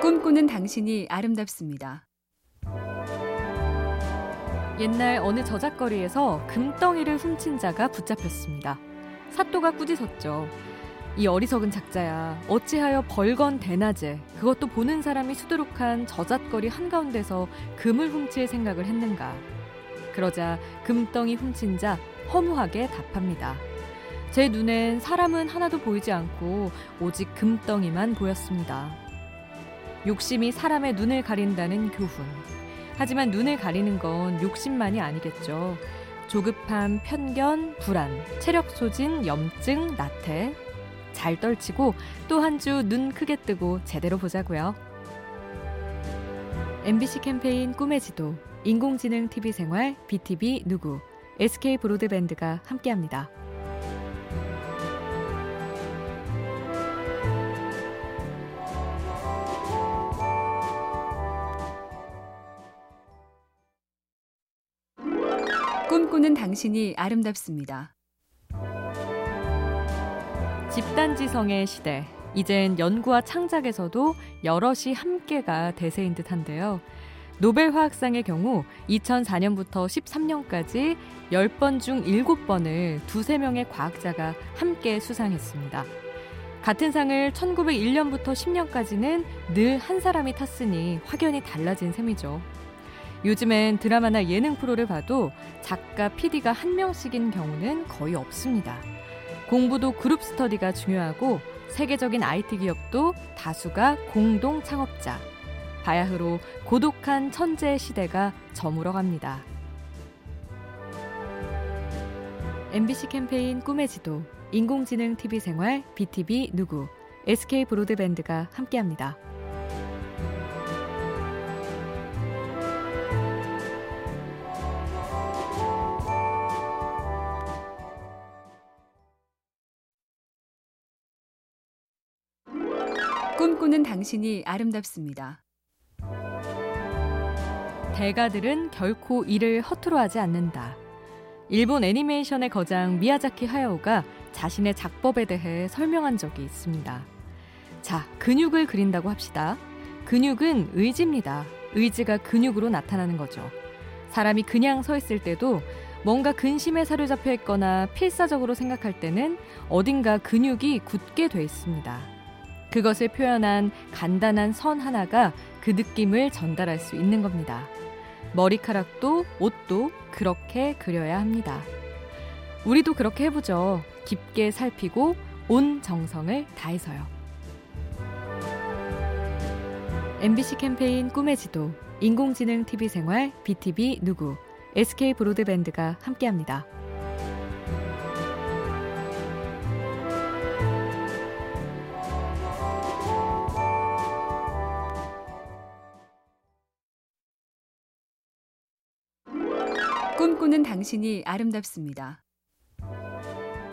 꿈꾸는 당신이 아름답습니다. 옛날 어느 저작거리에서 금덩이를 훔친 자가 붙잡혔습니다. 사또가 꾸짖었죠. 이 어리석은 작자야 어찌하여 벌건 대낮에 그것도 보는 사람이 수두룩한 저잣거리 한가운데서 금을 훔칠 생각을 했는가. 그러자 금덩이 훔친 자 허무하게 답합니다. 제 눈엔 사람은 하나도 보이지 않고 오직 금덩이만 보였습니다. 욕심이 사람의 눈을 가린다는 교훈. 하지만 눈을 가리는 건 욕심만이 아니겠죠. 조급함, 편견, 불안, 체력 소진, 염증, 나태. 잘 떨치고 또 한 주 눈 크게 뜨고 제대로 보자고요. MBC 캠페인 꿈의 지도, 인공지능 TV 생활, BTV 누구, SK 브로드밴드가 함께합니다. 꿈꾸는 당신이 아름답습니다. 집단지성의 시대. 이젠 연구와 창작에서도 여럿이 함께가 대세인 듯한데요. 노벨 화학상의 경우 2004년부터 13년까지 10번 중 7번을 두세 명의 과학자가 함께 수상했습니다. 같은 상을 1901년부터 10년까지는 늘 한 사람이 탔으니 확연히 달라진 셈이죠. 요즘엔 드라마나 예능 프로를 봐도 작가, PD가 한 명씩인 경우는 거의 없습니다. 공부도 그룹 스터디가 중요하고 세계적인 IT 기업도 다수가 공동 창업자. 바야흐로 고독한 천재 시대가 저물어 갑니다. MBC 캠페인 꿈의 지도, 인공지능 TV 생활, BTV 누구, SK 브로드밴드가 함께합니다. 꿈꾸는 당신이 아름답습니다. 대가들은 결코 이를 허투루 하지 않는다. 일본 애니메이션의 거장 미야자키 하야오가 자신의 작법에 대해 설명한 적이 있습니다. 자, 근육을 그린다고 합시다. 근육은 의지입니다. 의지가 근육으로 나타나는 거죠. 사람이 그냥 서 있을 때도 뭔가 근심에 사로잡혀 있거나 필사적으로 생각할 때는 어딘가 근육이 굳게 돼 있습니다. 그것을 표현한 간단한 선 하나가 그 느낌을 전달할 수 있는 겁니다. 머리카락도 옷도 그렇게 그려야 합니다. 우리도 그렇게 해보죠. 깊게 살피고 온 정성을 다해서요. MBC 캠페인 꿈의 지도, 인공지능 TV 생활, BTV 누구, SK 브로드밴드가 함께합니다. 꿈꾸는 당신이 아름답습니다.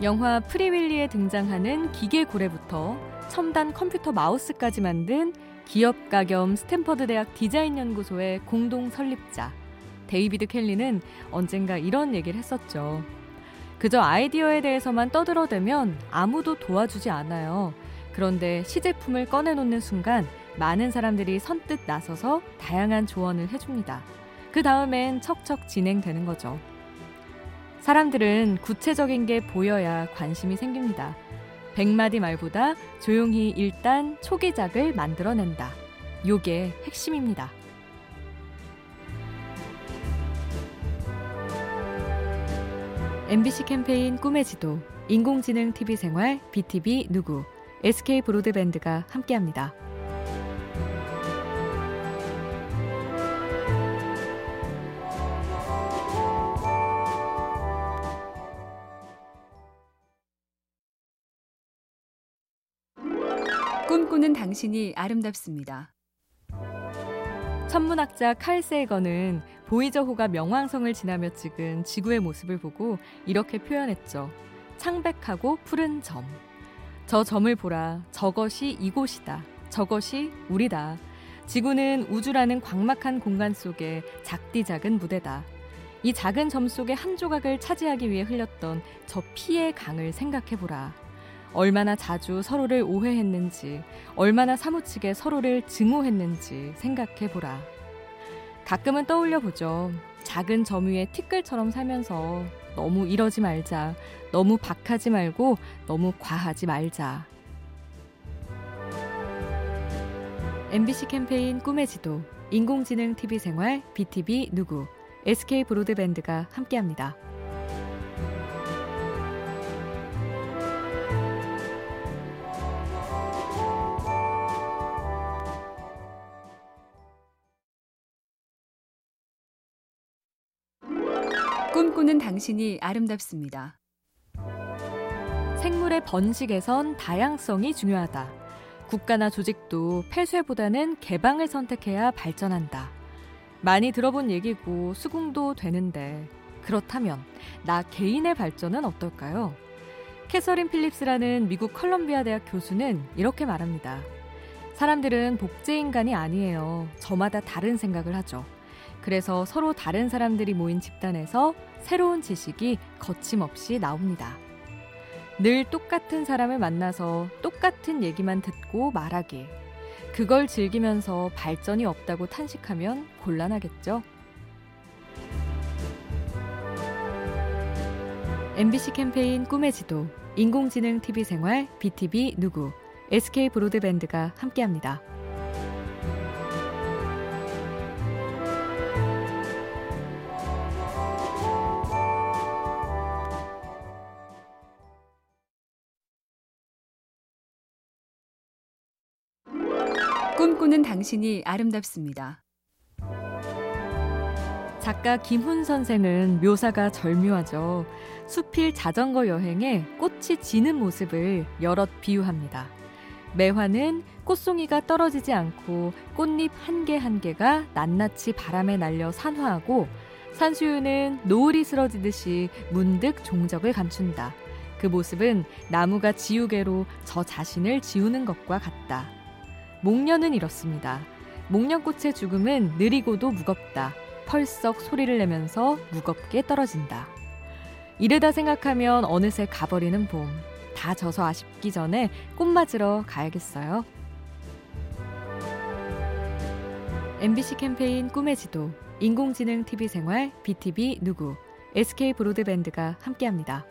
영화 프리윌리에 등장하는 기계 고래부터 첨단 컴퓨터 마우스까지 만든 기업가 겸 스탠퍼드 대학 디자인 연구소의 공동 설립자 데이비드 켈리는 언젠가 이런 얘기를 했었죠. 그저 아이디어에 대해서만 떠들어대면 아무도 도와주지 않아요. 그런데 시제품을 꺼내놓는 순간 많은 사람들이 선뜻 나서서 다양한 조언을 해줍니다. 그 다음엔 척척 진행되는 거죠. 사람들은 구체적인 게 보여야 관심이 생깁니다. 백마디 말보다 조용히 일단 초기작을 만들어낸다. 요게 핵심입니다. MBC 캠페인 꿈의 지도, 인공지능 TV 생활, BTV 누구, SK 브로드밴드가 함께합니다. 꿈꾸는 당신이 아름답습니다. 천문학자 칼 세이거는 보이저호가 명왕성을 지나며 찍은 지구의 모습을 보고 이렇게 표현했죠. 창백하고 푸른 점. 저 점을 보라. 저것이 이곳이다. 저것이 우리다. 지구는 우주라는 광막한 공간 속에 작디 작은 무대다. 이 작은 점 속의 한 조각을 차지하기 위해 흘렸던 저 피의 강을 생각해보라. 얼마나 자주 서로를 오해했는지, 얼마나 사무치게 서로를 증오했는지 생각해 보라. 가끔은 떠올려 보죠. 작은 점 위에 티끌처럼 살면서 너무 이러지 말자. 너무 박하지 말고 너무 과하지 말자. MBC 캠페인 꿈의 지도, 인공지능 TV 생활, BTV 누구, SK 브로드밴드가 함께합니다. 꿈꾸는 당신이 아름답습니다. 생물의 번식에선 다양성이 중요하다. 국가나 조직도 폐쇄보다는 개방을 선택해야 발전한다. 많이 들어본 얘기고 수긍도 되는데 그렇다면 나 개인의 발전은 어떨까요? 캐서린 필립스라는 미국 컬럼비아 대학 교수는 이렇게 말합니다. 사람들은 복제 인간이 아니에요. 저마다 다른 생각을 하죠. 그래서 서로 다른 사람들이 모인 집단에서 새로운 지식이 거침없이 나옵니다. 늘 똑같은 사람을 만나서 똑같은 얘기만 듣고 말하기. 그걸 즐기면서 발전이 없다고 탄식하면 곤란하겠죠? MBC 캠페인 꿈의 지도, 인공지능 TV 생활, BTV 누구, SK 브로드밴드가 함께합니다. 꿈꾸는 당신이 아름답습니다. 작가 김훈 선생은 묘사가 절묘하죠. 수필 자전거 여행에 꽃이 지는 모습을 여럿 비유합니다. 매화는 꽃송이가 떨어지지 않고 꽃잎 한 개 한 개가 낱낱이 바람에 날려 산화하고 산수유는 노을이 쓰러지듯이 문득 종적을 감춘다. 그 모습은 나무가 지우개로 저 자신을 지우는 것과 같다. 목련은 이렇습니다. 목련꽃의 죽음은 느리고도 무겁다. 펄썩 소리를 내면서 무겁게 떨어진다. 이르다 생각하면 어느새 가버리는 봄. 다 져서 아쉽기 전에 꽃 맞으러 가야겠어요. MBC 캠페인 꿈의 지도, 인공지능 TV 생활, BTV 누구, SK 브로드밴드가 함께합니다.